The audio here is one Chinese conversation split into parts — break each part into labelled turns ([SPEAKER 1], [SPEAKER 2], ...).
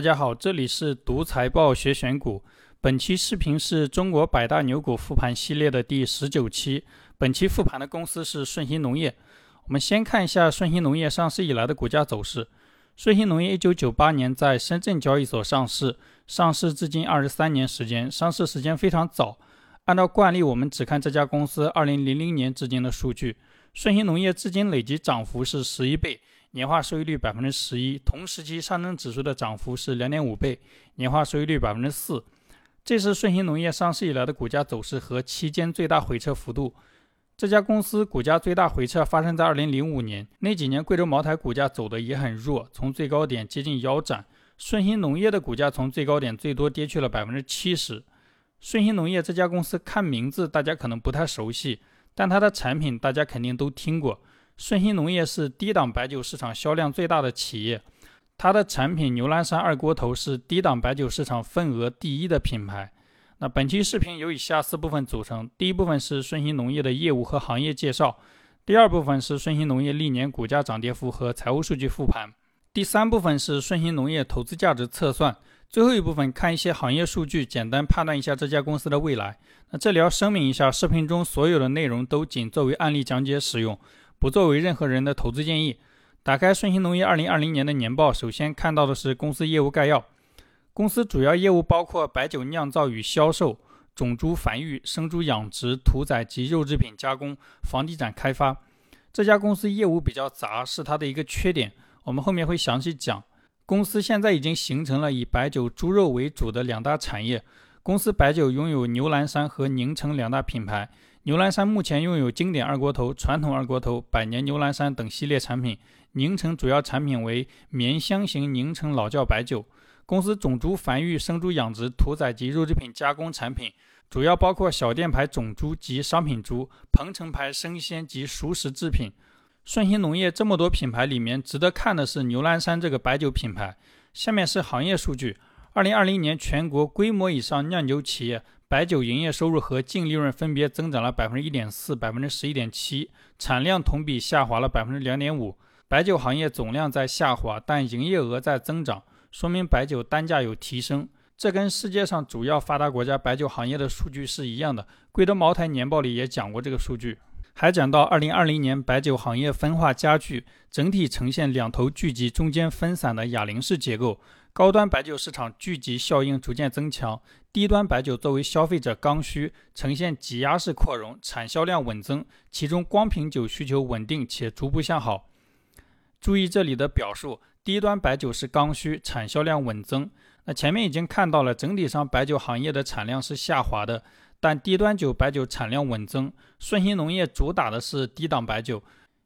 [SPEAKER 1] 大家好，这里是读财报学选股。本期视频是中国百大牛股复盘系列的第十九期。本期复盘的公司是顺鑫农业。我们先看一下顺鑫农业上市以来的股价走势。顺鑫农业一九九八年在深圳交易所上市，上市至今二十三年时间，上市时间非常早。按照惯例，我们只看这家公司二零零零年至今的数据。顺鑫农业至今累计涨幅是十一倍。年化收益率百分之十一，同时期上证指数的涨幅是两点五倍，年化收益率百分之四。这是顺鑫农业上市以来的股价走势和期间最大回撤幅度。这家公司股价最大回撤发生在二零零五年，那几年贵州茅台股价走的也很弱，从最高点接近腰斩。顺鑫农业的股价从最高点最多跌去了百分之七十。顺鑫农业这家公司看名字大家可能不太熟悉，但它的产品大家肯定都听过。顺鑫农业是低档白酒市场销量最大的企业，它的产品牛栏山二锅头是低档白酒市场份额第一的品牌。那本期视频由以下四部分组成：第一部分是顺鑫农业的业务和行业介绍；第二部分是顺鑫农业历年股价涨跌幅和财务数据复盘；第三部分是顺鑫农业投资价值测算；最后一部分看一些行业数据，简单判断一下这家公司的未来。那这里要声明一下，视频中所有的内容都仅作为案例讲解使用。不作为任何人的投资建议。打开顺鑫农业二零二零年的年报，首先看到的是公司业务概要。公司主要业务包括白酒酿造与销售、种猪繁育、生猪养殖、屠宰及肉制品加工、房地产开发。这家公司业务比较杂，是它的一个缺点。我们后面会详细讲。公司现在已经形成了以白酒、猪肉为主的两大产业。公司白酒拥有牛栏山和宁城两大品牌。牛栏山目前拥有经典二锅头、传统二锅头、百年牛栏山等系列产品。宁城主要产品为绵香型宁城老窖白酒。公司种猪繁育、生猪养殖、屠宰及肉制品加工产品，主要包括小店牌种猪及商品猪、鹏程牌生鲜及熟食制品。顺鑫农业这么多品牌里面，值得看的是牛栏山这个白酒品牌。下面是行业数据：二零二零年全国规模以上酿酒企业。白酒营业收入和净利润分别增长了百分之一点四、百分之十一点七，产量同比下滑了百分之两点五。白酒行业总量在下滑，但营业额在增长，说明白酒单价有提升。这跟世界上主要发达国家白酒行业的数据是一样的。贵州茅台年报里也讲过这个数据，还讲到二零二零年白酒行业分化加剧，整体呈现两头聚集、中间分散的哑铃式结构。高端白酒市场聚集效应逐渐增强，低端白酒作为消费者刚需，呈现挤压式扩容，产销量稳增。其中光瓶酒需求稳定且逐步向好。注意这里的表述，低端白酒是刚需，产销量稳增。那前面已经看到了，整体上白酒行业的产量是下滑的，但低端酒白酒产量稳增。顺鑫农业主打的是低档白酒，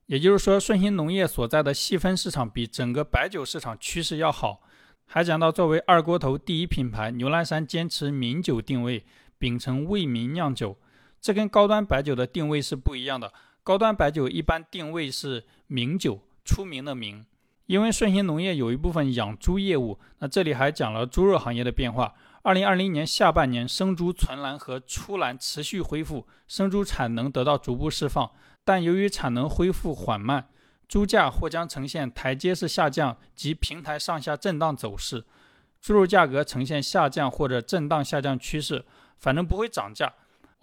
[SPEAKER 1] 也就是说，顺鑫农业所在的细分市场比整个白酒市场趋势要好。还讲到，作为二锅头第一品牌，牛栏山坚持名酒定位，秉承为民酿酒，这跟高端白酒的定位是不一样的。高端白酒一般定位是名酒，出名的名。因为顺鑫农业有一部分养猪业务，那这里还讲了猪肉行业的变化。二零二零年下半年，生猪存栏和出栏持续恢复，生猪产能得到逐步释放，但由于产能恢复缓慢。猪价或将呈现台阶式下降及平台上下震荡走势，猪肉价格呈现下降或者震荡下降趋势，反正不会涨价。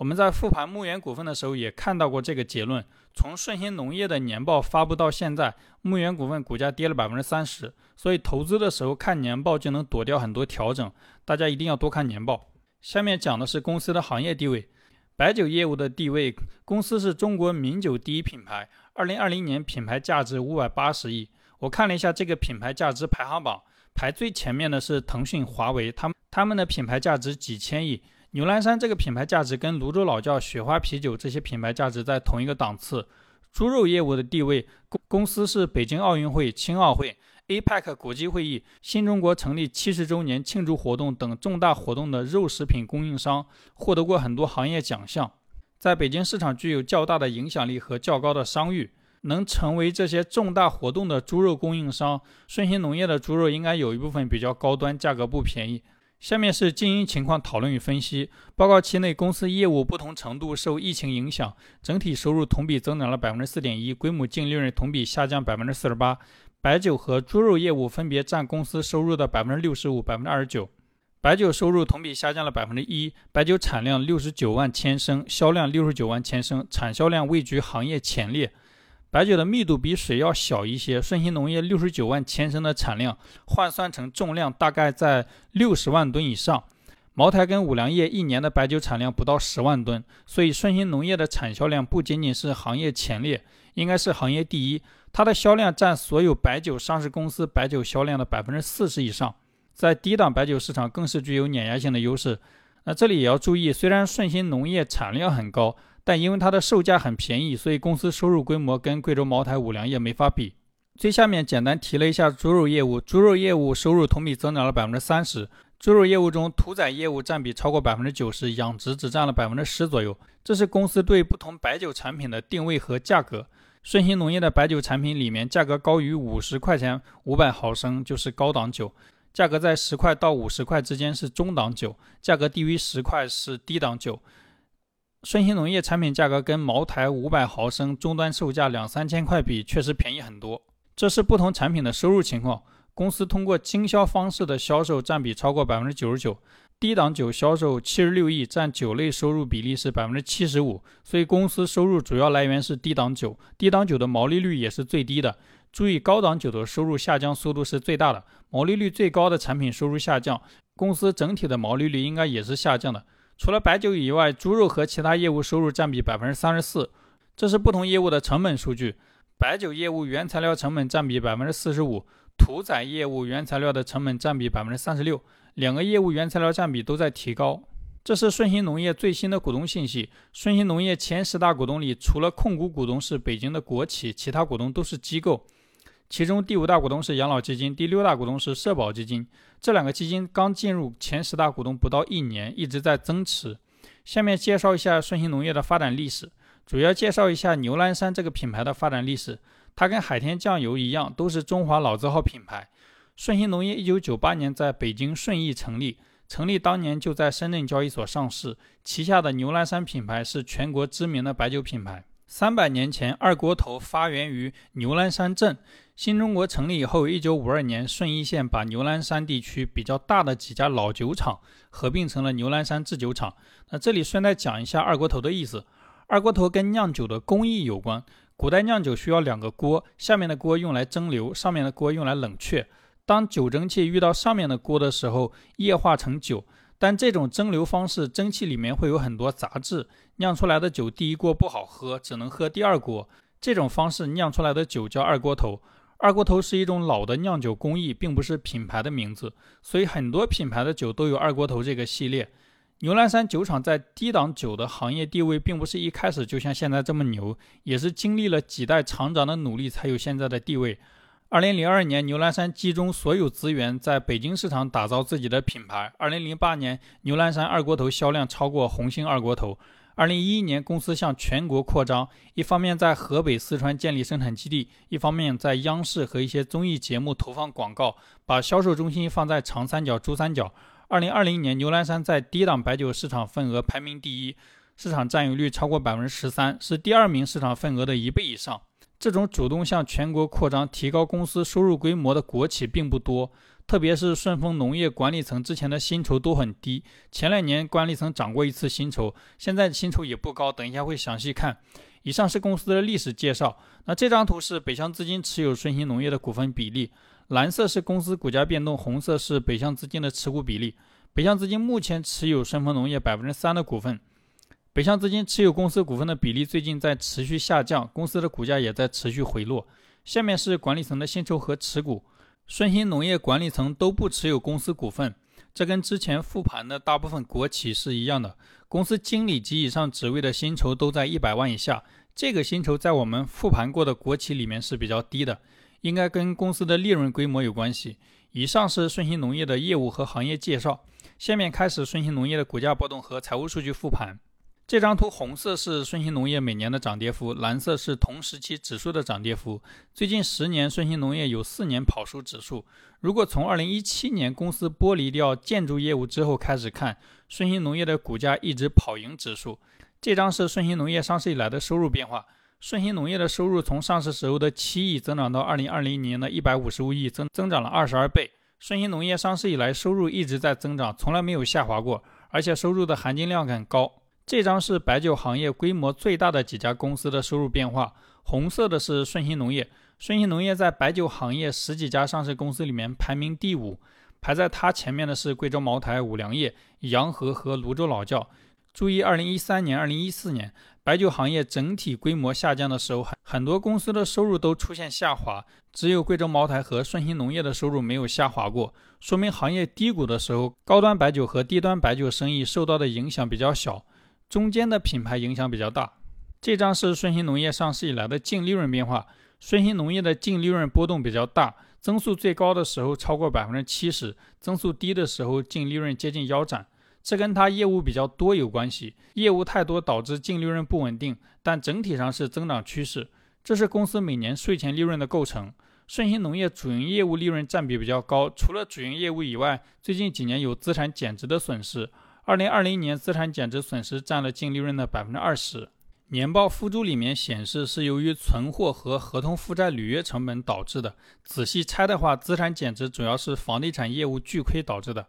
[SPEAKER 1] 我们在复盘牧原股份的时候也看到过这个结论。从顺鑫农业的年报发布到现在，牧原股份股价跌了百分之三十，所以投资的时候看年报就能躲掉很多调整，大家一定要多看年报。下面讲的是公司的行业地位。白酒业务的地位，公司是中国名酒第一品牌。二零二零年品牌价值五百八十亿。我看了一下这个品牌价值排行榜，排最前面的是腾讯、华为，他们他们的品牌价值几千亿。牛栏山这个品牌价值跟泸州老窖、雪花啤酒这些品牌价值在同一个档次。猪肉业务的地位，公公司是北京奥运会、青奥会。APEC 国际会议、新中国成立七十周年庆祝活动等重大活动的肉食品供应商，获得过很多行业奖项，在北京市场具有较大的影响力和较高的商誉。能成为这些重大活动的猪肉供应商，顺鑫农业的猪肉应该有一部分比较高端，价格不便宜。下面是经营情况讨论与分析。报告期内，公司业务不同程度受疫情影响，整体收入同比增长了百分之四点一，规模净利润同比下降百分之四十八。白酒和猪肉业务分别占公司收入的百分之六十五、百分之二十九。白酒收入同比下降了百分之一，白酒产量六十九万千升，销量六十九万千升，产销量位居行业前列。白酒的密度比水要小一些，顺鑫农业六十九万千升的产量换算成重量大概在六十万吨以上。茅台跟五粮液一年的白酒产量不到十万吨，所以顺鑫农业的产销量不仅仅是行业前列，应该是行业第一。它的销量占所有白酒上市公司白酒销量的百分之四十以上。在低档白酒市场更是具有碾压性的优势。那这里也要注意，虽然顺鑫农业产量很高，但因为它的售价很便宜，所以公司收入规模跟贵州茅台、五粮液没法比。最下面简单提了一下猪肉业务，猪肉业务收入同比增长了百分之三十。猪肉业务中，屠宰业务占比超过百分之九十，养殖只占了百分之十左右。这是公司对不同白酒产品的定位和价格。顺鑫农业的白酒产品里面，价格高于五十块钱五百毫升就是高档酒。价格在十块到五十块之间是中档酒，价格低于十块是低档酒。顺鑫农业产品价格跟茅台五百毫升终端售价两三千块比，确实便宜很多。这是不同产品的收入情况。公司通过经销方式的销售占比超过百分之九十九，低档酒销售七十六亿，占酒类收入比例是百分之七十五。所以公司收入主要来源是低档酒，低档酒的毛利率也是最低的。注意，高档酒的收入下降速度是最大的，毛利率最高的产品收入下降，公司整体的毛利率应该也是下降的。除了白酒以外，猪肉和其他业务收入占比百分之三十四，这是不同业务的成本数据。白酒业务原材料成本占比百分之四十五，屠宰业务原材料的成本占比百分之三十六，两个业务原材料占比都在提高。这是顺鑫农业最新的股东信息。顺鑫农业前十大股东里，除了控股股东是北京的国企，其他股东都是机构。其中第五大股东是养老基金，第六大股东是社保基金。这两个基金刚进入前十大股东不到一年，一直在增持。下面介绍一下顺鑫农业的发展历史，主要介绍一下牛栏山这个品牌的发展历史。它跟海天酱油一样，都是中华老字号品牌。顺鑫农业一九九八年在北京顺义成立，成立当年就在深圳交易所上市，旗下的牛栏山品牌是全国知名的白酒品牌。三百年前，二锅头发源于牛栏山镇。新中国成立以后，一九五二年，顺义县把牛栏山地区比较大的几家老酒厂合并成了牛栏山制酒厂。那这里顺带讲一下二锅头的意思。二锅头跟酿酒的工艺有关。古代酿酒需要两个锅，下面的锅用来蒸馏，上面的锅用来冷却。当酒蒸气遇到上面的锅的时候，液化成酒。但这种蒸馏方式，蒸汽里面会有很多杂质，酿出来的酒第一锅不好喝，只能喝第二锅。这种方式酿出来的酒叫二锅头。二锅头是一种老的酿酒工艺，并不是品牌的名字，所以很多品牌的酒都有二锅头这个系列。牛栏山酒厂在低档酒的行业地位，并不是一开始就像现在这么牛，也是经历了几代厂长的努力，才有现在的地位。二零零二年，牛栏山集中所有资源在北京市场打造自己的品牌。二零零八年，牛栏山二锅头销量超过红星二锅头。二零一一年，公司向全国扩张，一方面在河北、四川建立生产基地，一方面在央视和一些综艺节目投放广告，把销售中心放在长三角、珠三角。二零二零年，牛栏山在低档白酒市场份额排名第一，市场占有率超过百分之十三，是第二名市场份额的一倍以上。这种主动向全国扩张、提高公司收入规模的国企并不多，特别是顺丰农业管理层之前的薪酬都很低，前两年管理层涨过一次薪酬，现在薪酬也不高。等一下会详细看。以上是公司的历史介绍。那这张图是北向资金持有顺鑫农业的股份比例，蓝色是公司股价变动，红色是北向资金的持股比例。北向资金目前持有顺丰农业百分之三的股份。北向资金持有公司股份的比例最近在持续下降，公司的股价也在持续回落。下面是管理层的薪酬和持股。顺鑫农业管理层都不持有公司股份，这跟之前复盘的大部分国企是一样的。公司经理及以上职位的薪酬都在一百万以下，这个薪酬在我们复盘过的国企里面是比较低的，应该跟公司的利润规模有关系。以上是顺鑫农业的业务和行业介绍，下面开始顺鑫农业的股价波动和财务数据复盘。这张图红色是顺鑫农业每年的涨跌幅，蓝色是同时期指数的涨跌幅。最近十年，顺鑫农业有四年跑输指数。如果从二零一七年公司剥离掉建筑业务之后开始看，顺鑫农业的股价一直跑赢指数。这张是顺鑫农业上市以来的收入变化。顺鑫农业的收入从上市时候的七亿增长到二零二零年的一百五十五亿，增增长了二十二倍。顺鑫农业上市以来，收入一直在增长，从来没有下滑过，而且收入的含金量很高。这张是白酒行业规模最大的几家公司的收入变化，红色的是顺鑫农业。顺鑫农业在白酒行业十几家上市公司里面排名第五，排在它前面的是贵州茅台、五粮液、洋河和泸州老窖。注意，二零一三年、二零一四年白酒行业整体规模下降的时候，很很多公司的收入都出现下滑，只有贵州茅台和顺鑫农业的收入没有下滑过，说明行业低谷的时候，高端白酒和低端白酒生意受到的影响比较小，中间的品牌影响比较大。这张是顺鑫农业上市以来的净利润变化。顺鑫农业的净利润波动比较大，增速最高的时候超过百分之七十，增速低的时候净利润接近腰斩。这跟它业务比较多有关系，业务太多导致净利润不稳定，但整体上是增长趋势。这是公司每年税前利润的构成。顺鑫农业主营业务利润占比比较高，除了主营业务以外，最近几年有资产减值的损失。二零二零年资产减值损失占了净利润的百分之二十。年报附注里面显示是由于存货和合同负债履约成本导致的。仔细拆的话，资产减值主要是房地产业务巨亏导致的。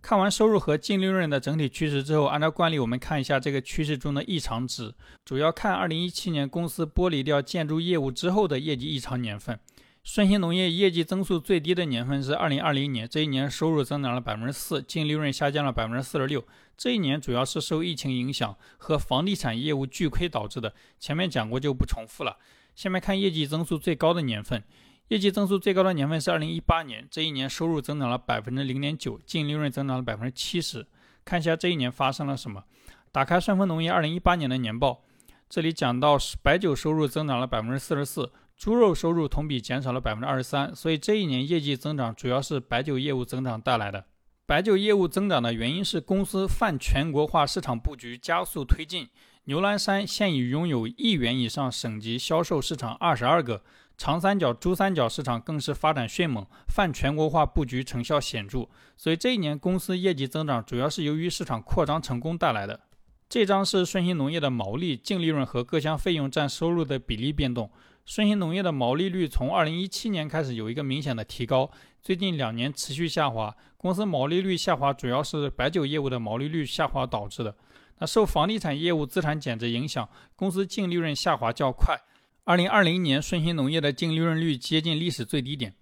[SPEAKER 1] 看完收入和净利润的整体趋势之后，按照惯例，我们看一下这个趋势中的异常值，主要看2017年公司剥离掉建筑业务之后的业绩异常年份。顺鑫农业业绩增速最低的年份是二零二零年，这一年收入增长了百分之四，净利润下降了百分之四十六。这一年主要是受疫情影响和房地产业务巨亏导致的，前面讲过就不重复了。下面看业绩增速最高的年份，业绩增速最高的年份是二零一八年，这一年收入增长了百分之零点九，净利润增长了百分之七十。看一下这一年发生了什么。打开顺丰农业二零一八年的年报，这里讲到白酒收入增长了百分之四十四。猪肉收入同比减少了百分之二十三，所以这一年业绩增长主要是白酒业务增长带来的。白酒业务增长的原因是公司泛全国化市场布局加速推进。牛栏山现已拥有亿元以上省级销售市场二十二个，长三角、珠三角市场更是发展迅猛，泛全国化布局成效显著。所以这一年公司业绩增长主要是由于市场扩张成功带来的。这张是顺鑫农业的毛利、净利润和各项费用占收入的比例变动。顺鑫农业的毛利率从二零一七年开始有一个明显的提高，最近两年持续下滑。公司毛利率下滑主要是白酒业务的毛利率下滑导致的。那受房地产业务资产减值影响，公司净利润下滑较快。二零二零年顺鑫农业的净利润率接近历史最低点。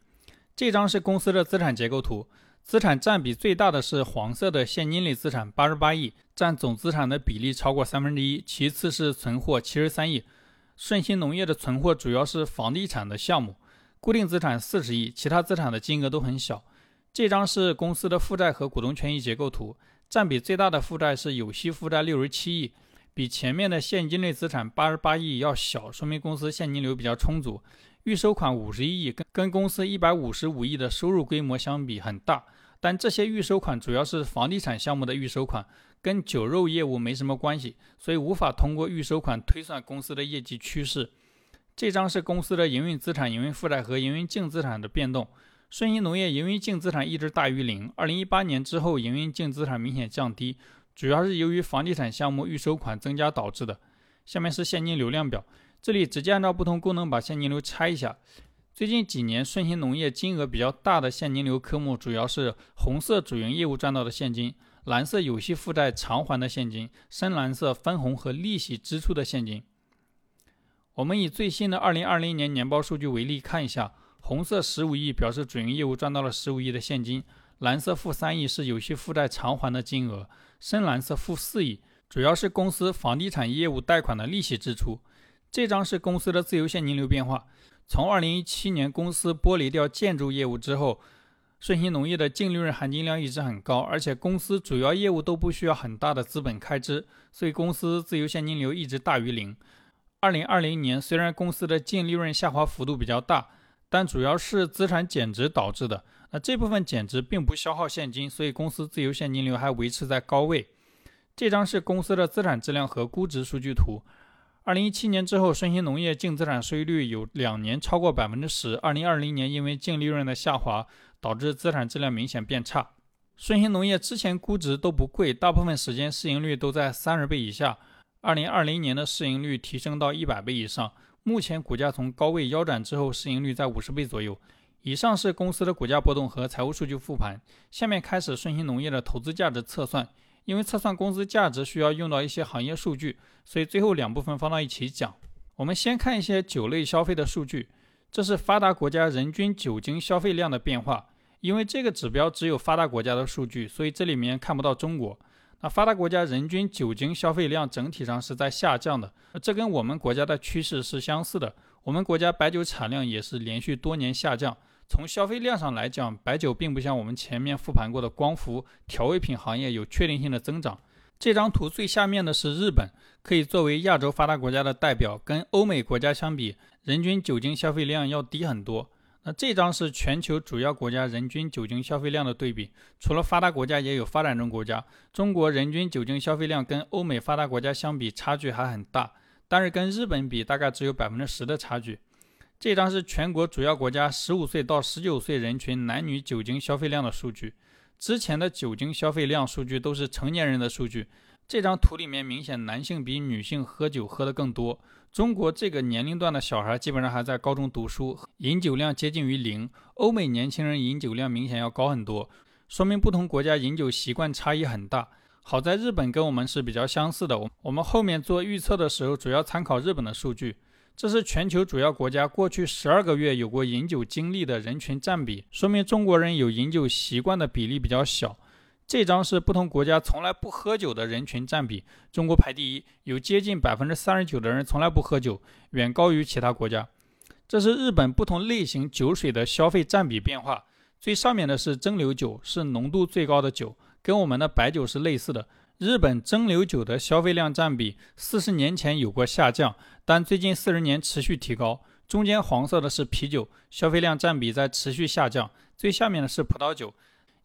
[SPEAKER 1] 这张是公司的资产结构图，资产占比最大的是黄色的现金类资产，八十八亿，占总资产的比例超过三分之一。其次是存货，七十三亿。顺鑫农业的存货主要是房地产的项目，固定资产四十亿，其他资产的金额都很小。这张是公司的负债和股东权益结构图，占比最大的负债是有息负债六十七亿，比前面的现金类资产八十八亿要小，说明公司现金流比较充足。预收款五十一亿，跟跟公司一百五十五亿的收入规模相比很大，但这些预收款主要是房地产项目的预收款。跟酒肉业务没什么关系，所以无法通过预收款推算公司的业绩趋势。这张是公司的营运资产、营运负债和营运净资产的变动。顺鑫农业营运净资产一直大于零，二零一八年之后营运净资产明显降低，主要是由于房地产项目预收款增加导致的。下面是现金流量表，这里直接按照不同功能把现金流拆一下。最近几年顺鑫农业金额比较大的现金流科目主要是红色主营业务赚到的现金。蓝色有息负债偿还的现金，深蓝色分红和利息支出的现金。我们以最新的二零二零年年报数据为例，看一下，红色十五亿表示主营业务赚到了十五亿的现金，蓝色负三亿是有息负债偿还的金额，深蓝色负四亿主要是公司房地产业务贷款的利息支出。这张是公司的自由现金流变化，从二零一七年公司剥离掉建筑业务之后。顺鑫农业的净利润含金量一直很高，而且公司主要业务都不需要很大的资本开支，所以公司自由现金流一直大于零。二零二零年虽然公司的净利润下滑幅度比较大，但主要是资产减值导致的。那这部分减值并不消耗现金，所以公司自由现金流还维持在高位。这张是公司的资产质量和估值数据图。二零一七年之后，顺鑫农业净资产收益率有两年超过百分之十。二零二零年因为净利润的下滑，导致资产质量明显变差。顺鑫农业之前估值都不贵，大部分时间市盈率都在三十倍以下。二零二零年的市盈率提升到一百倍以上，目前股价从高位腰斩之后，市盈率在五十倍左右。以上是公司的股价波动和财务数据复盘。下面开始顺鑫农业的投资价值测算。因为测算公司价值需要用到一些行业数据，所以最后两部分放到一起讲。我们先看一些酒类消费的数据。这是发达国家人均酒精消费量的变化。因为这个指标只有发达国家的数据，所以这里面看不到中国。那发达国家人均酒精消费量整体上是在下降的，这跟我们国家的趋势是相似的。我们国家白酒产量也是连续多年下降。从消费量上来讲，白酒并不像我们前面复盘过的光伏、调味品行业有确定性的增长。这张图最下面的是日本，可以作为亚洲发达国家的代表，跟欧美国家相比，人均酒精消费量要低很多。那这张是全球主要国家人均酒精消费量的对比，除了发达国家，也有发展中国家。中国人均酒精消费量跟欧美发达国家相比，差距还很大，但是跟日本比，大概只有百分之十的差距。这张是全国主要国家十五岁到十九岁人群男女酒精消费量的数据。之前的酒精消费量数据都是成年人的数据，这张图里面明显男性比女性喝酒喝的更多。中国这个年龄段的小孩基本上还在高中读书，饮酒量接近于零。欧美年轻人饮酒量明显要高很多，说明不同国家饮酒习惯差异很大。好在日本跟我们是比较相似的，我我们后面做预测的时候主要参考日本的数据。这是全球主要国家过去十二个月有过饮酒经历的人群占比，说明中国人有饮酒习惯的比例比较小。这张是不同国家从来不喝酒的人群占比，中国排第一，有接近百分之三十九的人从来不喝酒，远高于其他国家。这是日本不同类型酒水的消费占比变化，最上面的是蒸馏酒，是浓度最高的酒，跟我们的白酒是类似的。日本蒸馏酒的消费量占比，四十年前有过下降，但最近四十年持续提高。中间黄色的是啤酒，消费量占比在持续下降。最下面的是葡萄酒，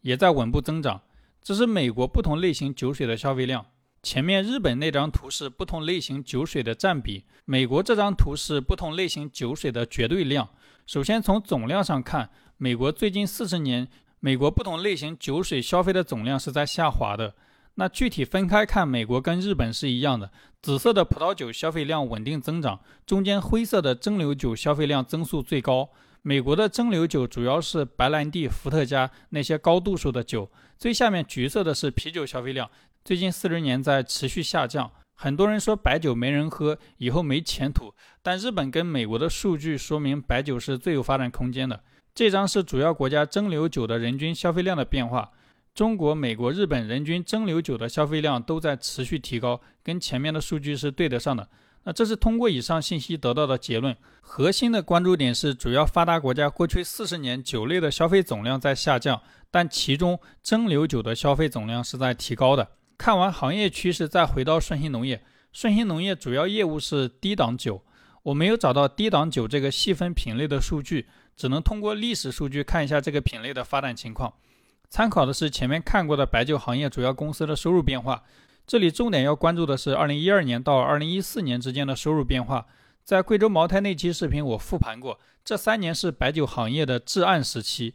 [SPEAKER 1] 也在稳步增长。这是美国不同类型酒水的消费量。前面日本那张图是不同类型酒水的占比，美国这张图是不同类型酒水的绝对量。首先从总量上看，美国最近四十年，美国不同类型酒水消费的总量是在下滑的。那具体分开看，美国跟日本是一样的。紫色的葡萄酒消费量稳定增长，中间灰色的蒸馏酒消费量增速最高。美国的蒸馏酒主要是白兰地、伏特加那些高度数的酒。最下面橘色的是啤酒消费量，最近四十年在持续下降。很多人说白酒没人喝，以后没前途。但日本跟美国的数据说明白酒是最有发展空间的。这张是主要国家蒸馏酒的人均消费量的变化。中国、美国、日本人均蒸馏酒的消费量都在持续提高，跟前面的数据是对得上的。那这是通过以上信息得到的结论。核心的关注点是，主要发达国家过去四十年酒类的消费总量在下降，但其中蒸馏酒的消费总量是在提高的。看完行业趋势，再回到顺鑫农业。顺鑫农业主要业务是低档酒，我没有找到低档酒这个细分品类的数据，只能通过历史数据看一下这个品类的发展情况。参考的是前面看过的白酒行业主要公司的收入变化，这里重点要关注的是二零一二年到二零一四年之间的收入变化。在贵州茅台那期视频我复盘过，这三年是白酒行业的至暗时期。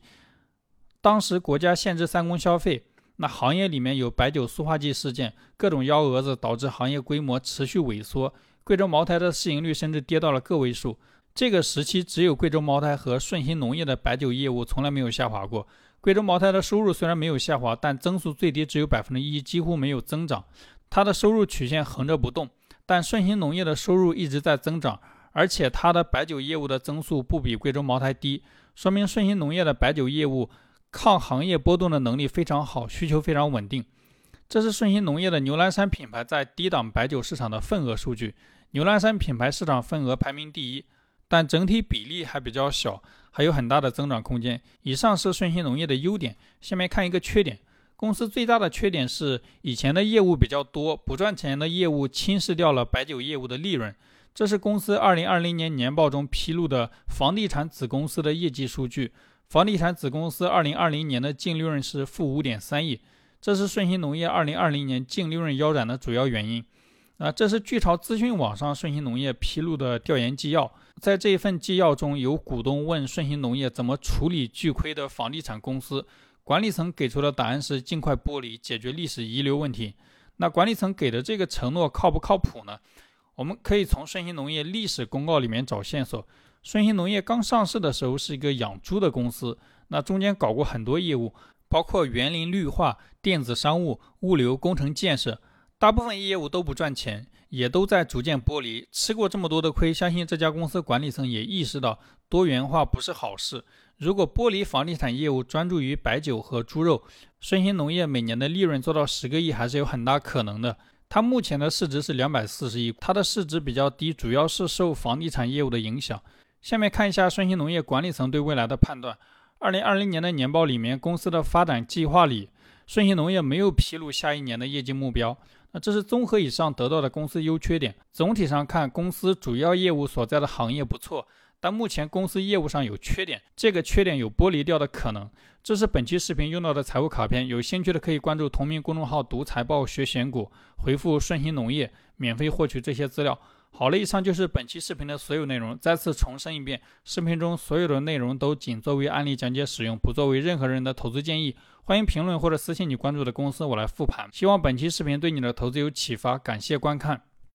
[SPEAKER 1] 当时国家限制三公消费，那行业里面有白酒塑化剂事件，各种幺蛾子导致行业规模持续萎缩，贵州茅台的市盈率甚至跌到了个位数。这个时期只有贵州茅台和顺鑫农业的白酒业务从来没有下滑过。贵州茅台的收入虽然没有下滑，但增速最低只有百分之一，几乎没有增长。它的收入曲线横着不动，但顺鑫农业的收入一直在增长，而且它的白酒业务的增速不比贵州茅台低，说明顺鑫农业的白酒业务抗行业波动的能力非常好，需求非常稳定。这是顺鑫农业的牛栏山品牌在低档白酒市场的份额数据，牛栏山品牌市场份额排名第一。但整体比例还比较小，还有很大的增长空间。以上是顺鑫农业的优点，下面看一个缺点。公司最大的缺点是以前的业务比较多，不赚钱的业务侵蚀掉了白酒业务的利润。这是公司2020年年报中披露的房地产子公司的业绩数据。房地产子公司2020年的净利润是负5.3亿，这是顺鑫农业2020年净利润腰斩的主要原因。啊，这是巨潮资讯网上顺鑫农业披露的调研纪要。在这一份纪要中，有股东问顺鑫农业怎么处理巨亏的房地产公司，管理层给出的答案是尽快剥离，解决历史遗留问题。那管理层给的这个承诺靠不靠谱呢？我们可以从顺鑫农业历史公告里面找线索。顺鑫农业刚上市的时候是一个养猪的公司，那中间搞过很多业务，包括园林绿化、电子商务、物流、工程建设，大部分业务都不赚钱，也都在逐渐剥离。吃过这么多的亏，相信这家公司管理层也意识到多元化不是好事。如果剥离房地产业务，专注于白酒和猪肉，顺鑫农业每年的利润做到十个亿还是有很大可能的。它目前的市值是两百四十亿，它的市值比较低，主要是受房地产业务的影响。下面看一下顺鑫农业管理层对未来的判断。二零二零年的年报里面，公司的发展计划里，顺鑫农业没有披露下一年的业绩目标。那这是综合以上得到的公司优缺点。总体上看，公司主要业务所在的行业不错。但目前公司业务上有缺点，这个缺点有剥离掉的可能。这是本期视频用到的财务卡片，有兴趣的可以关注同名公众号“读财报学选股”，回复“顺鑫农业”免费获取这些资料。好了，以上就是本期视频的所有内容。再次重申一遍，视频中所有的内容都仅作为案例讲解使用，不作为任何人的投资建议。欢迎评论或者私信你关注的公司，我来复盘。希望本期视频对你的投资有启发，感谢观看。